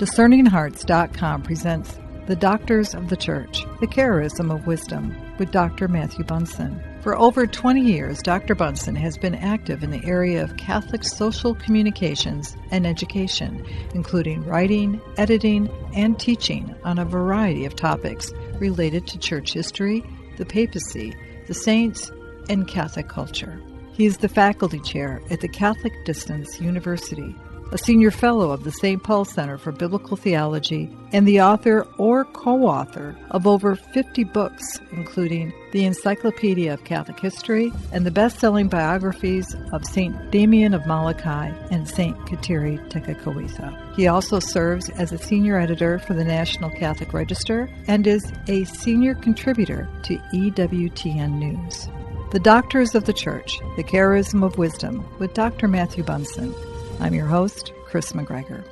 DiscerningHearts.com presents The Doctors of the Church, The Charism of Wisdom, with Dr. Matthew Bunson. For over 20 years, Dr. Bunson has been active in the area of Catholic social communications and education, including writing, editing, and teaching on a variety of topics related to church history, the papacy, the saints, and Catholic culture. He is the faculty chair at the Catholic Distance University a senior fellow of the St. Paul Center for Biblical Theology, and the author or co author of over 50 books, including the Encyclopedia of Catholic History and the best selling biographies of St. Damien of Molokai and St. Kateri Tekakwitha. He also serves as a senior editor for the National Catholic Register and is a senior contributor to EWTN News. The Doctors of the Church, The Charism of Wisdom, with Dr. Matthew Bunson. I'm your host, Chris McGregor.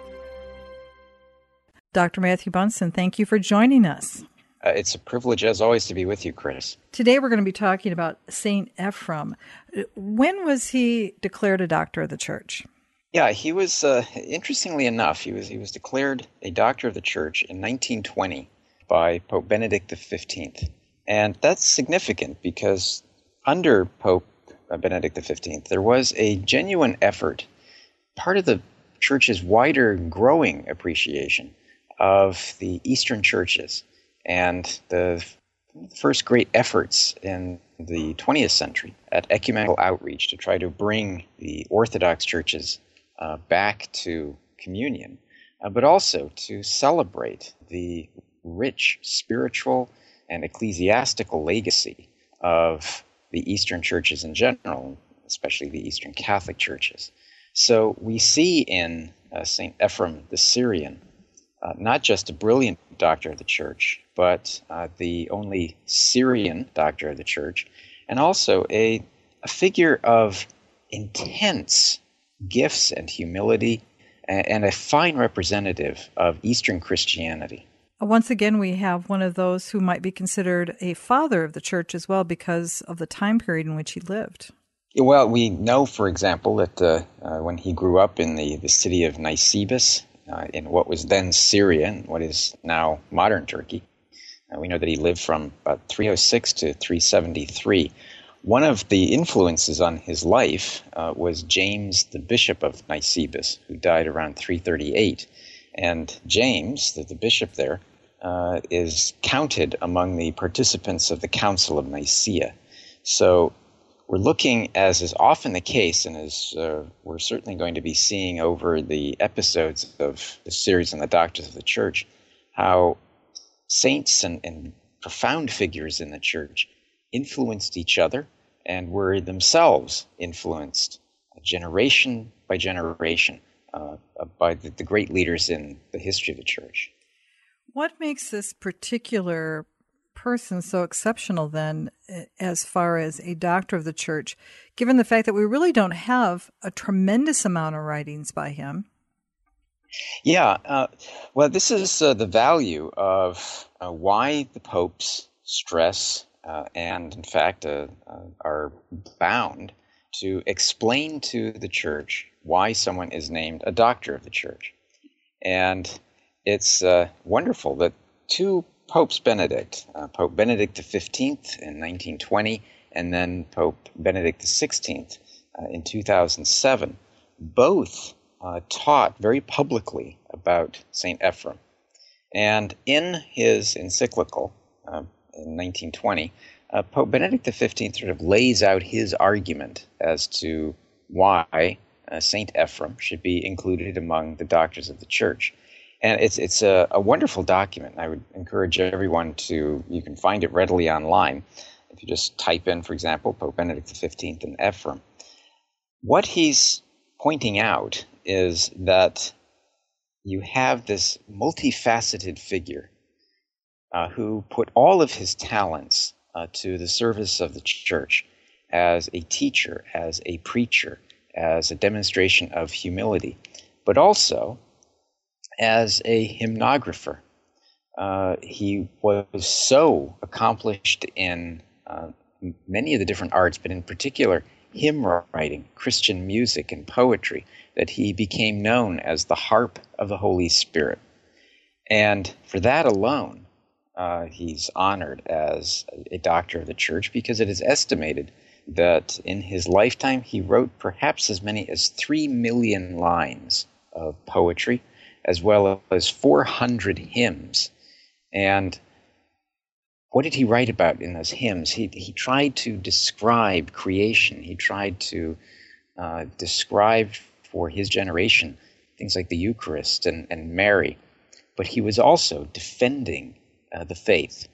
Dr. Matthew Bunson, thank you for joining us. Uh, it's a privilege, as always, to be with you, Chris. Today we're going to be talking about St. Ephrem. When was he declared a doctor of the church? Yeah, he was, uh, interestingly enough, he was, he was declared a doctor of the church in 1920 by Pope Benedict XV. And that's significant because under Pope uh, Benedict XV, there was a genuine effort part of the church's wider growing appreciation of the Eastern churches and the first great efforts in the 20th century at ecumenical outreach to try to bring the Orthodox churches uh, back to communion, uh, but also to celebrate the rich spiritual and ecclesiastical legacy of the Eastern churches in general, especially the Eastern Catholic churches. So we see in uh, St. Ephrem the Syrian uh, not just a brilliant doctor of the church, but uh, the only Syrian doctor of the church, and also a, a figure of intense gifts and humility, and, and a fine representative of Eastern Christianity. Once again, we have one of those who might be considered a father of the church as well because of the time period in which he lived. Well, we know, for example, that uh, uh, when he grew up in the, the city of Nisibis, uh, in what was then Syria and what is now modern Turkey, uh, we know that he lived from about 306 to 373. One of the influences on his life uh, was James, the bishop of Nisibis, who died around 338. And James, the, the bishop there, uh, is counted among the participants of the Council of Nicaea. So we're looking, as is often the case, and as uh, we're certainly going to be seeing over the episodes of the series on the Doctors of the Church, how saints and, and profound figures in the church influenced each other and were themselves influenced generation by generation uh, by the, the great leaders in the history of the church. What makes this particular person so exceptional then as far as a doctor of the church, given the fact that we really don't have a tremendous amount of writings by him? Yeah, uh, well, this is uh, the value of uh, why the popes stress uh, and, in fact, uh, uh, are bound to explain to the church why someone is named a doctor of the church. And it's wonderful that two popes Benedict, uh, Pope Benedict XV in 1920, and then Pope Benedict XVI uh, in 2007, both uh, taught very publicly about St. Ephrem. And in his encyclical uh, in 1920, uh, Pope Benedict XV sort of lays out his argument as to why uh, St. Ephrem should be included among the doctors of the church and it's it's a, a, wonderful document. I would encourage everyone to you can find it readily online if you just type in, for example, Pope Benedict XV and Ephraim. What he's pointing out is that you have this multifaceted figure uh, who put all of his talents uh, to the service of the church as a teacher, as a preacher, as a demonstration of humility, but also as a hymnographer. Uh, he was so accomplished in uh, many of the different arts, but in particular hymn writing, Christian music, and poetry, that he became known as the harp of the Holy Spirit. And for that alone, uh, he's honored as a doctor of the church because it is estimated that in his lifetime he wrote perhaps as many as 3 million lines of poetry, as well as 400 hymns. And what did he write about in those hymns? He, he tried to describe creation, he tried to uh, describe for his generation things like the Eucharist and, and Mary, but he was also defending uh, the faith.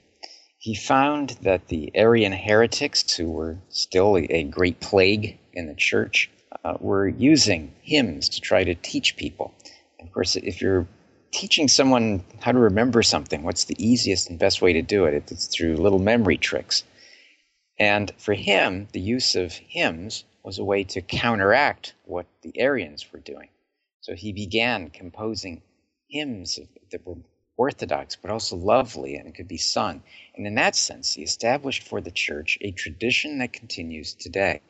He found that the Arian heretics, who were still a, great plague in the church, uh, were using hymns to try to teach people. Of course, if you're teaching someone how to remember something, what's the easiest and best way to do it? It's through little memory tricks. And for him, the use of hymns was a way to counteract what the Arians were doing. So he began composing hymns that were orthodox, but also lovely and could be sung. And in that sense, he established for the church a tradition that continues today.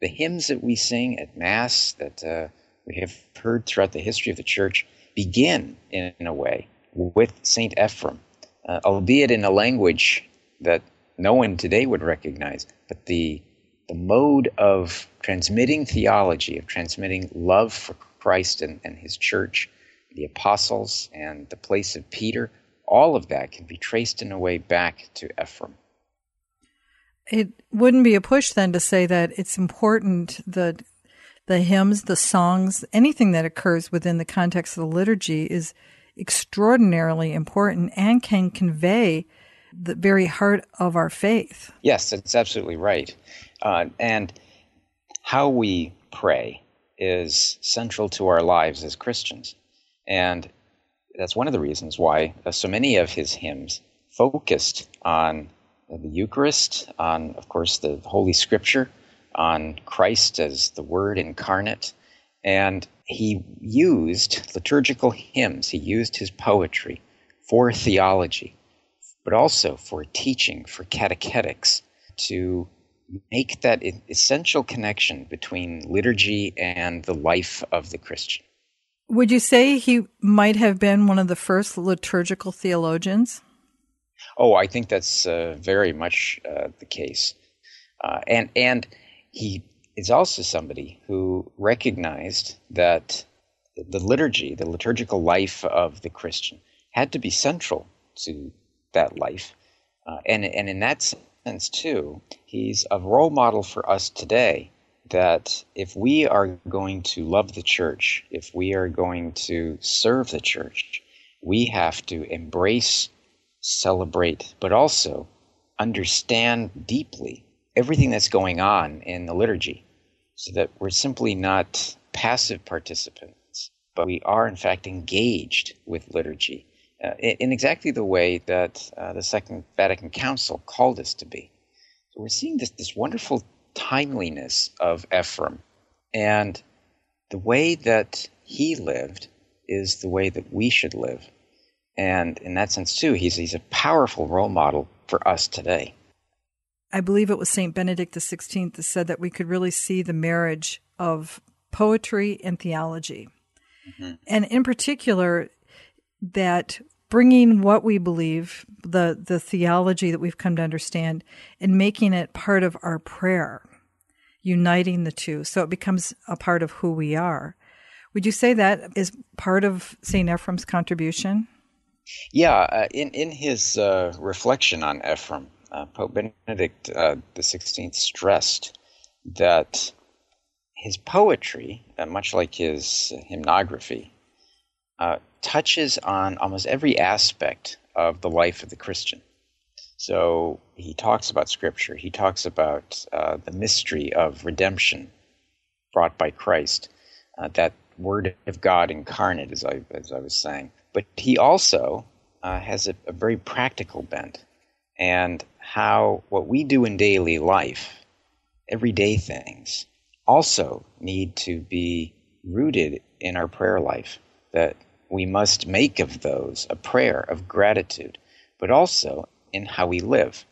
The hymns that we sing at Mass, that uh, we have heard throughout the history of the church, begin in, a way with St. Ephrem, uh, albeit in a language that no one today would recognize. But the, the mode of transmitting theology, of transmitting love for Christ and, and his church, the apostles, and the place of Peter, all of that can be traced in a way back to Ephrem. It wouldn't be a push then to say that it's important that the hymns, the songs, anything that occurs within the context of the liturgy is extraordinarily important and can convey the very heart of our faith. Yes, that's absolutely right. Uh, and how we pray is central to our lives as Christians. And that's one of the reasons why uh, so many of his hymns focused on the Eucharist, on, of course, the Holy Scripture, on Christ as the Word incarnate. And he used liturgical hymns, he used his poetry for theology, but also for teaching, for catechetics, to make that essential connection between liturgy and the life of the Christian. Would you say he might have been one of the first liturgical theologians? Oh, I think that's uh, very much uh, the case, uh, and and he is also somebody who recognized that the liturgy, the liturgical life of the Christian, had to be central to that life, uh, and and in that sense too, he's a role model for us today that if we are going to love the church, if we are going to serve the church, we have to embrace, celebrate, but also understand deeply everything that's going on in the liturgy so that we're simply not passive participants, but we are in fact engaged with liturgy uh, in, exactly the way that uh, the Second Vatican Council called us to be. So we're seeing this, this wonderful timeliness of Ephrem. And the way that he lived is the way that we should live. And in that sense, too, he's, he's a powerful role model for us today. I believe it was St. Benedict XVI that said that we could really see the marriage of poetry and theology. Mm-hmm. And in particular, that bringing what we believe, the, the theology that we've come to understand, and making it part of our prayer, uniting the two. So it becomes a part of who we are. Would you say that is part of St. Ephrem's contribution? Yeah, uh, in, in his uh, reflection on Ephrem, uh, Pope Benedict uh, XVI stressed that his poetry, uh, much like his hymnography, uh, touches on almost every aspect of the life of the Christian. So he talks about Scripture. He talks about uh, the mystery of redemption brought by Christ, uh, that Word of God incarnate, as I, as I was saying. But he also has a, a very practical bent, and how what we do in daily life, everyday things, also need to be rooted in our prayer life. That we must make of those a prayer of gratitude, but also in how we live.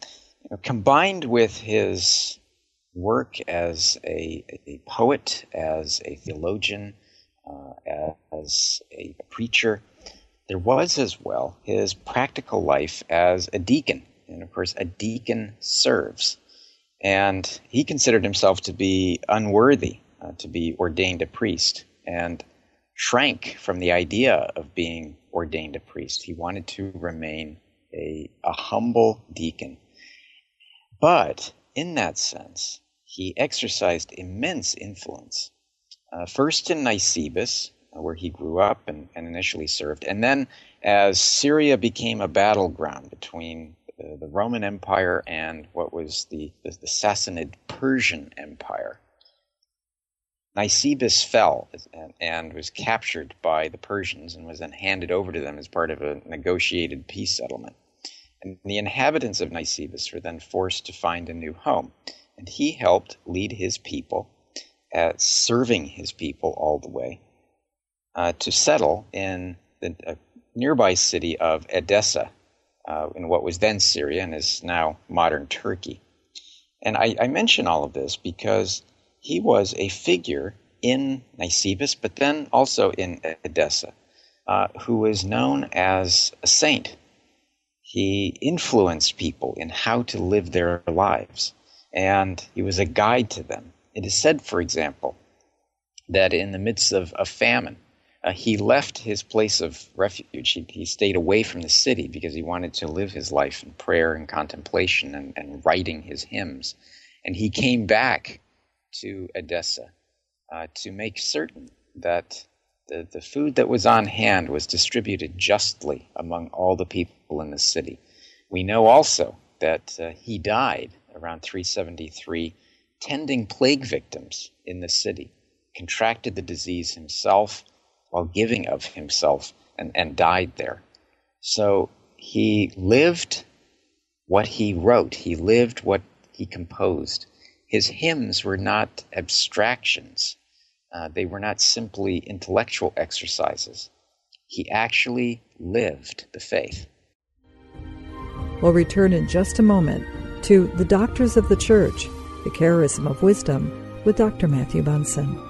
You know, combined with his work as a, a poet, as a theologian, uh, as a preacher, there was as well his practical life as a deacon. And of course, a deacon serves. And he considered himself to be unworthy uh, to be ordained a priest and shrank from the idea of being ordained a priest. He wanted to remain a, a humble deacon. But in that sense, he exercised immense influence. Uh, first in Nisibis, uh, where he grew up and, and, initially served, and then as Syria became a battleground between the, Roman Empire and what was the, the, the Sassanid Persian Empire. Nisibis fell and, and was captured by the Persians and was then handed over to them as part of a negotiated peace settlement. And the inhabitants of Nisibis were then forced to find a new home. And he helped lead his people, uh, serving his people all the way, uh, to settle in the uh, nearby city of Edessa, uh, in what was then Syria and is now modern Turkey. And I, I mention all of this because he was a figure in Nisibis, but then also in Edessa, uh, who was known as a saint he influenced people in how to live their lives, and he was a guide to them. It is said, for example, that in the midst of a famine, uh, he left his place of refuge. He, he, stayed away from the city because he wanted to live his life in prayer and contemplation and, and writing his hymns. And he came back to Edessa uh, to make certain that the, the food that was on hand was distributed justly among all the people in the city. We know also that uh, he died around 373 tending plague victims in the city, contracted the disease himself while giving of himself, and, and died there. So he lived what he wrote, he lived what he composed. His hymns were not abstractions, uh, they were not simply intellectual exercises. He actually lived the faith. We'll return in just a moment to The Doctors of the Church, the Charism of Wisdom, with Dr. Matthew Bunson.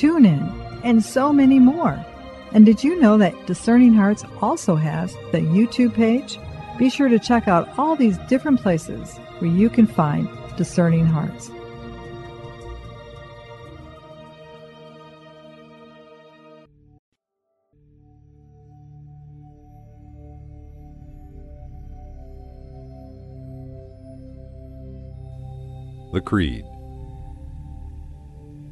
TuneIn, and so many more? And did you know that Discerning Hearts also has the YouTube page? Be sure to check out all these different places where you can find Discerning Hearts. The Creed.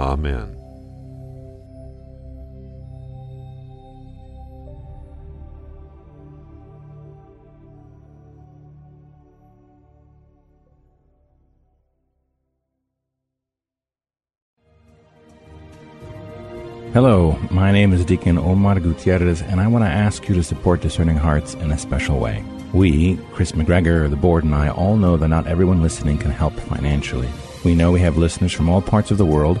Amen. Hello, my name is Deacon Omar Gutierrez, and I want to ask you to support Discerning Hearts in a special way. We, Chris McGregor, the board, and I all know that not everyone listening can help financially. We know we have listeners from all parts of the world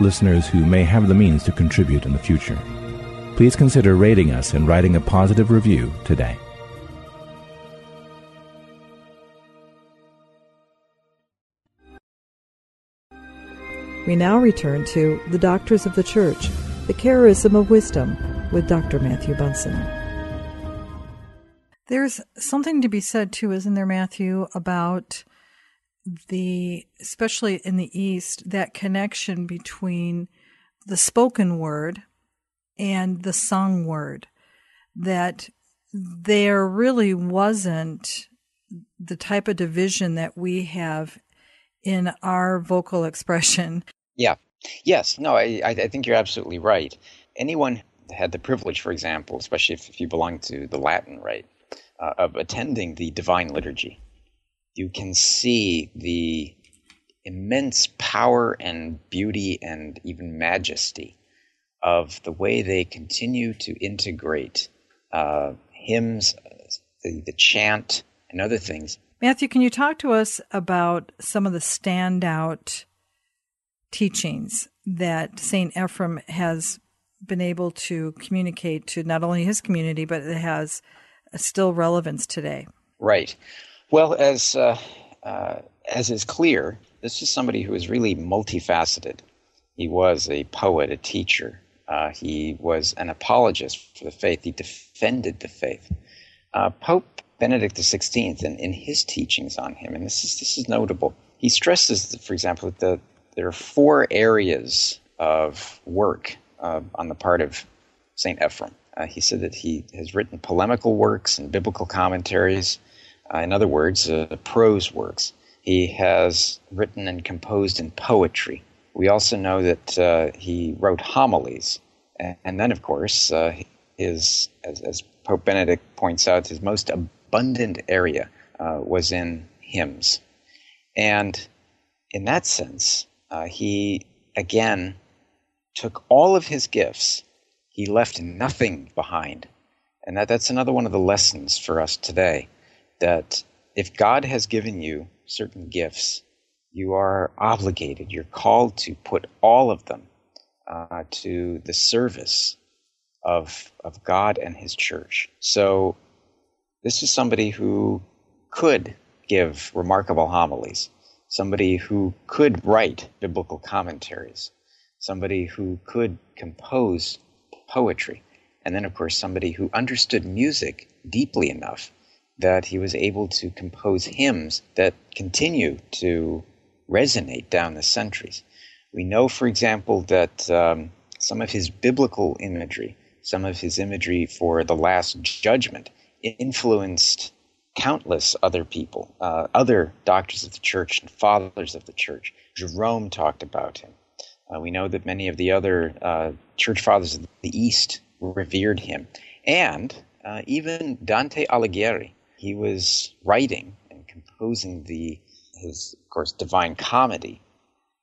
listeners who may have the means to contribute in the future. Please consider rating us and writing a positive review today. We now return to The Doctors of the Church, The Charism of Wisdom, with Dr. Matthew Bunson. There's something to be said, too, isn't there, Matthew, about the, especially in the East, that connection between the spoken word and the sung word, that there really wasn't the type of division that we have in our vocal expression yeah. Yes. No, I, I think you're absolutely right. Anyone had the privilege, for example, especially if, if you belong to the Latin rite, uh, of attending the Divine Liturgy, you can see the immense power and beauty and even majesty of the way they continue to integrate uh, hymns, the, the chant, and other things. Matthew, can you talk to us about some of the standout teachings that St. Ephrem has been able to communicate to not only his community, but it has still relevance today. Right. Well, as uh, uh, as is clear, this is somebody who is really multifaceted. He was a poet, a teacher. Uh, he was an apologist for the faith. He defended the faith. Uh, Pope Benedict XVI, in, in his teachings on him, and this is this is notable. He stresses, that, for example, that the there are four areas of work uh, on the part of St. Ephrem. Uh, he said that he has written polemical works and biblical commentaries, uh, in other words, uh, prose works. He has written and composed in poetry. We also know that uh, he wrote homilies. And, then, of course, uh, his, as, as, Pope Benedict points out, his most abundant area was in hymns. And in that sense, uh, he again took all of his gifts, he left nothing behind. And that, that's another one of the lessons for us today that if God has given you certain gifts, you are obligated, you're called to put all of them uh, to the service of, of God and His church. So, this is somebody who could give remarkable homilies somebody who could write biblical commentaries, somebody who could compose poetry, and then, of course, somebody who understood music deeply enough that he was able to compose hymns that continue to resonate down the centuries. We know, for example, that um, some of his biblical imagery, some of his imagery for the Last Judgment, influenced countless other people, uh, other doctors of the church and fathers of the church. Jerome talked about him. Uh, we know that many of the other uh, church fathers of the East revered him. And uh, even Dante Alighieri, he was writing and composing the his, of course, Divine Comedy,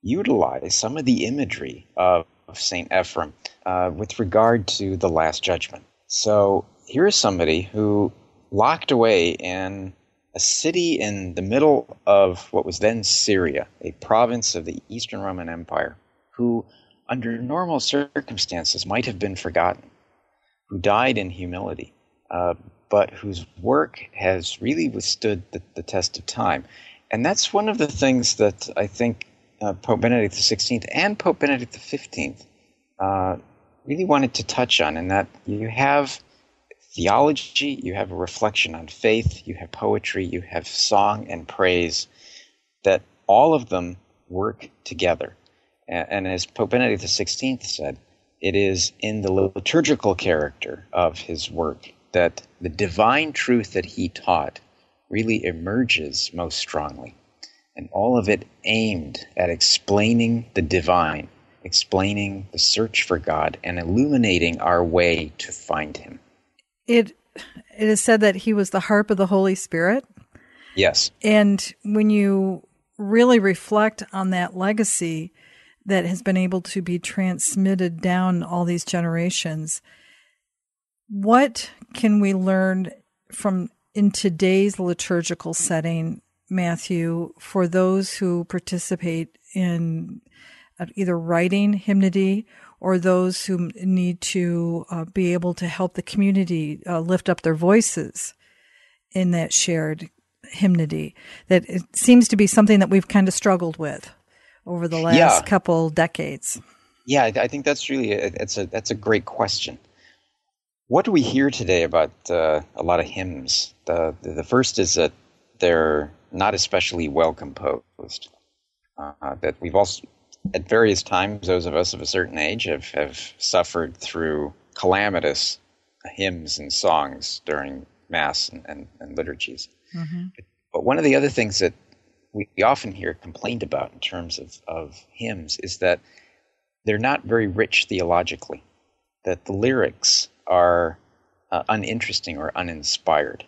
utilized some of the imagery of, of St. Ephrem uh, with regard to the Last Judgment. So here is somebody who locked away in a city in the middle of what was then Syria, a province of the Eastern Roman Empire, who, under normal circumstances, might have been forgotten, who died in humility, uh, but whose work has really withstood the, the, test of time. And that's one of the things that I think uh, Pope Benedict XVI and Pope Benedict XV uh, really wanted to touch on, in that you have theology, you have a reflection on faith, you have poetry, you have song and praise, that all of them work together. And, and as Pope Benedict XVI said, It is in the liturgical character of his work that the divine truth that he taught really emerges most strongly. And all of it aimed at explaining the divine, explaining the search for God, and illuminating our way to find him. It it is said that he was the harp of the Holy Spirit. Yes. And when you really reflect on that legacy that has been able to be transmitted down all these generations, what can we learn from in today's liturgical setting, Matthew, for those who participate in uh, either writing hymnody or those who need to uh, be able to help the community uh, lift up their voices in that shared hymnody. That it seems to be something that we've kind of struggled with over the last yeah. couple decades. Yeah, I think that's really a, it's a that's a great question. What do we hear today about uh, a lot of hymns? The, the, first is that they're not especially well composed. Uh, that we've also at various times, those of us of a certain age have, have suffered through calamitous hymns and songs during Mass and, and, and liturgies. Mm-hmm. But one of the other things that we often hear complained about in terms of, of hymns is that they're not very rich theologically, that the lyrics are uh, uninteresting or uninspired.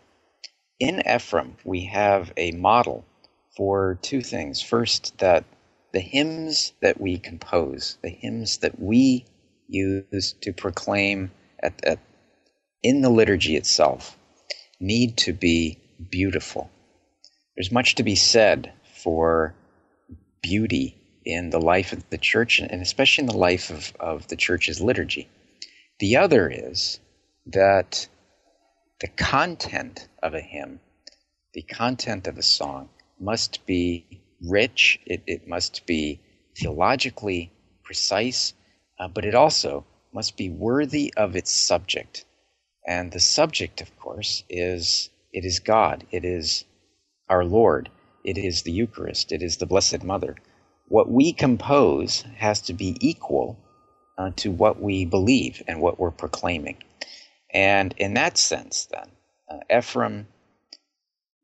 In Ephrem, we have a model for two things. First, that the hymns that we compose, the hymns that we use to proclaim at, at, in the liturgy itself, need to be beautiful. There's much to be said for beauty in the life of the church, and especially in the life of, of the church's liturgy. The other is that the content of a hymn, the content of a song, must be rich, it, it must be theologically precise, uh, but it also must be worthy of its subject. And the subject, of course, is it is God, it is our Lord, it is the Eucharist, it is the Blessed Mother. What we compose has to be equal uh, to what we believe and what we're proclaiming. And in that sense, then, uh, Ephrem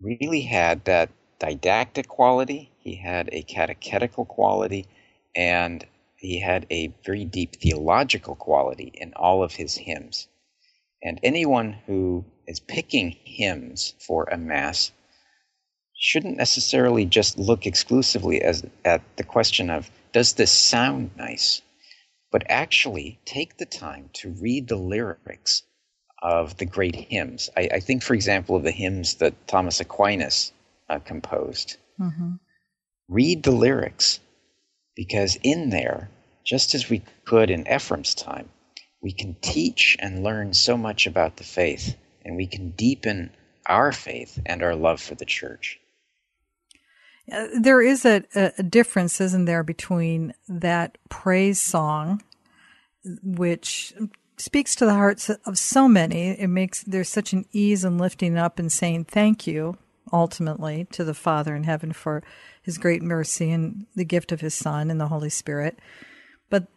really had that didactic quality he had a catechetical quality, and he had a very deep theological quality in all of his hymns. And anyone who is picking hymns for a Mass shouldn't necessarily just look exclusively as, at the question of, does this sound nice? But actually take the time to read the lyrics of the great hymns. I, I think, for example, of the hymns that Thomas Aquinas uh, composed. Mm-hmm read the lyrics because in there, just as we could in Ephrem's time, we can teach and learn so much about the faith and we can deepen our faith and our love for the church. There is a, a difference, isn't there, between that praise song, which speaks to the hearts of so many. It makes there's such an ease in lifting up and saying thank you ultimately to the Father in heaven for his great mercy and the gift of his Son and the Holy Spirit. But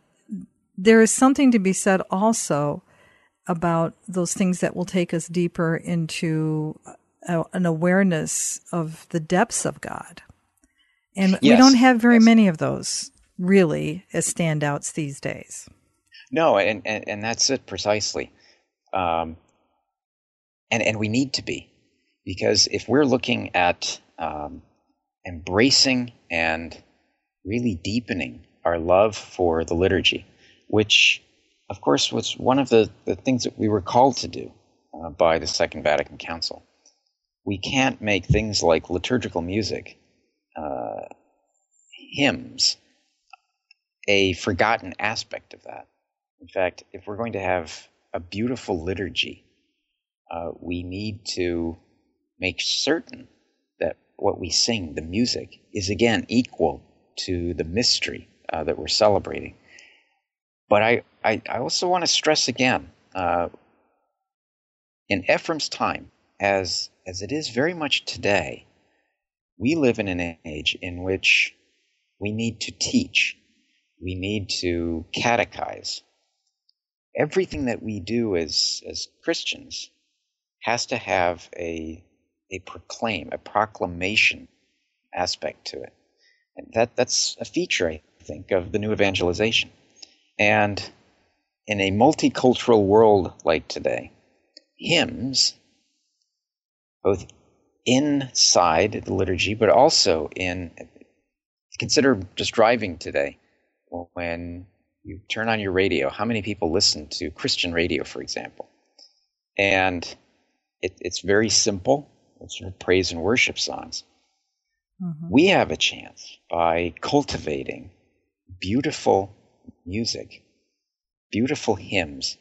there is something to be said also about those things that will take us deeper into a, an awareness of the depths of God. And yes. we don't have very yes. many of those really as standouts these days. No, and, and, and that's it precisely. Um, and, and we need to be. Because if we're looking at um, embracing and really deepening our love for the liturgy, which, of course, was one of the, the things that we were called to do uh, by the Second Vatican Council. We can't make things like liturgical music, uh, hymns, a forgotten aspect of that. In fact, if we're going to have a beautiful liturgy, uh, we need to make certain that what we sing, the music, is again equal to the mystery uh, that we're celebrating. But I, I, I also want to stress again uh, in Ephrem's time, as, as it is very much today, we live in an age in which we need to teach, we need to catechize, everything that we do as, as Christians has to have a, a proclaim, a proclamation aspect to it. And that, that's a feature, I think, of the new evangelization. And in a multicultural world like today, hymns, both inside the liturgy, but also in, consider just driving today. When you turn on your radio, how many people listen to Christian radio, for example? And it, it's very simple. It's sort of praise and worship songs. Mm-hmm. We have a chance by cultivating beautiful music, beautiful hymns.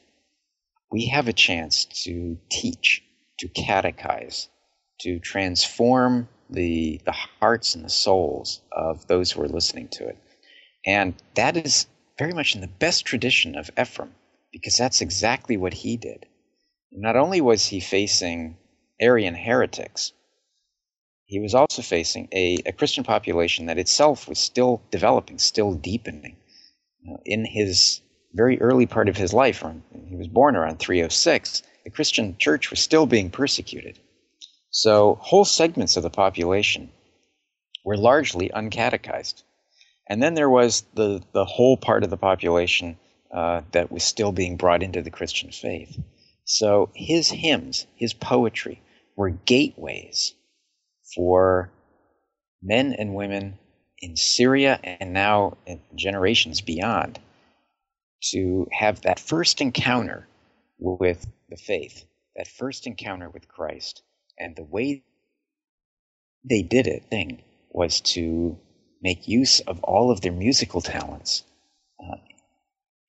We have a chance to teach, to catechize, to transform the, the hearts and the souls of those who are listening to it. And that is very much in the best tradition of Ephraim, because that's exactly what he did. Not only was he facing Arian heretics, he was also facing a, a Christian population that itself was still developing, still deepening. In his very early part of his life, when he was born around 306, the Christian church was still being persecuted. So whole segments of the population were largely uncatechized. And then there was the, the whole part of the population uh, that was still being brought into the Christian faith. So his hymns, his poetry, were gateways for men and women in Syria and now generations beyond to have that first encounter with the faith, that first encounter with Christ. And the way they did it thing was to make use of all of their musical talents uh,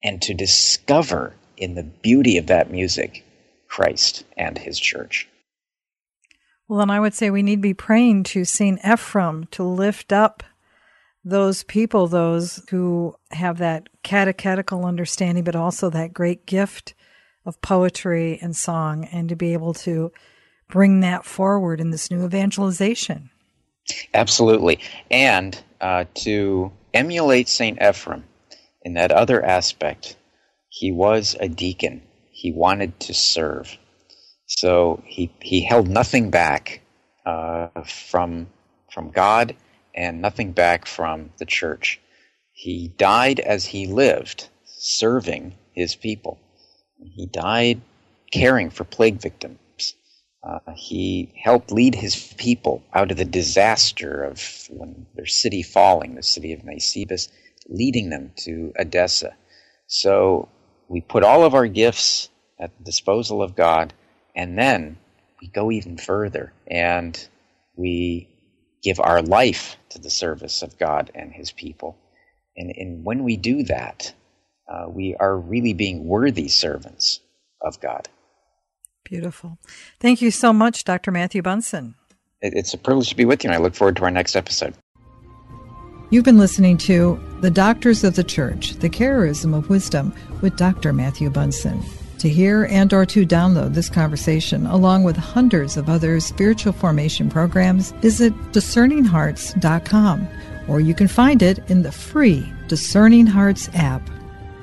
and to discover in the beauty of that music Christ and his church. Well, then I would say we need to be praying to St. Ephraim to lift up those people, those who have that catechetical understanding, but also that great gift of poetry and song, and to be able to bring that forward in this new evangelization. Absolutely. And uh, to emulate St. Ephraim in that other aspect, he was a deacon. He wanted to serve. So he, he held nothing back uh, from, from God and nothing back from the church. He died as he lived, serving his people. He died caring for plague victims. Uh, he helped lead his people out of the disaster of their city falling, the city of Nisibis, leading them to Edessa. So we put all of our gifts at the disposal of God, and then we go even further and we give our life to the service of God and his people. And, and when we do that, uh, we are really being worthy servants of God. Beautiful. Thank you so much, Dr. Matthew Bunson. It's a privilege to be with you, and I look forward to our next episode. You've been listening to The Doctors of the Church, The Charism of Wisdom with Dr. Matthew Bunson. To hear and or to download this conversation along with hundreds of other spiritual formation programs, visit discerninghearts.com or you can find it in the free Discerning Hearts app.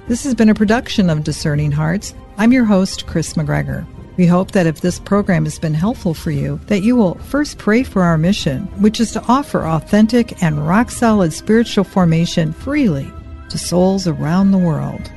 This has been a production of Discerning Hearts. I'm your host, Chris McGregor. We hope that if this program has been helpful for you, that you will first pray for our mission, which is to offer authentic and rock solid spiritual formation freely to souls around the world.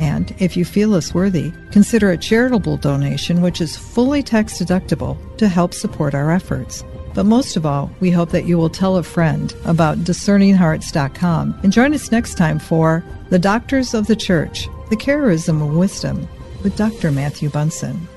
And if you feel us worthy, consider a charitable donation which is fully tax deductible to help support our efforts. But most of all, we hope that you will tell a friend about discerninghearts.com and join us next time for The Doctors of the Church, the Charism of Wisdom with Dr. Matthew Bunson.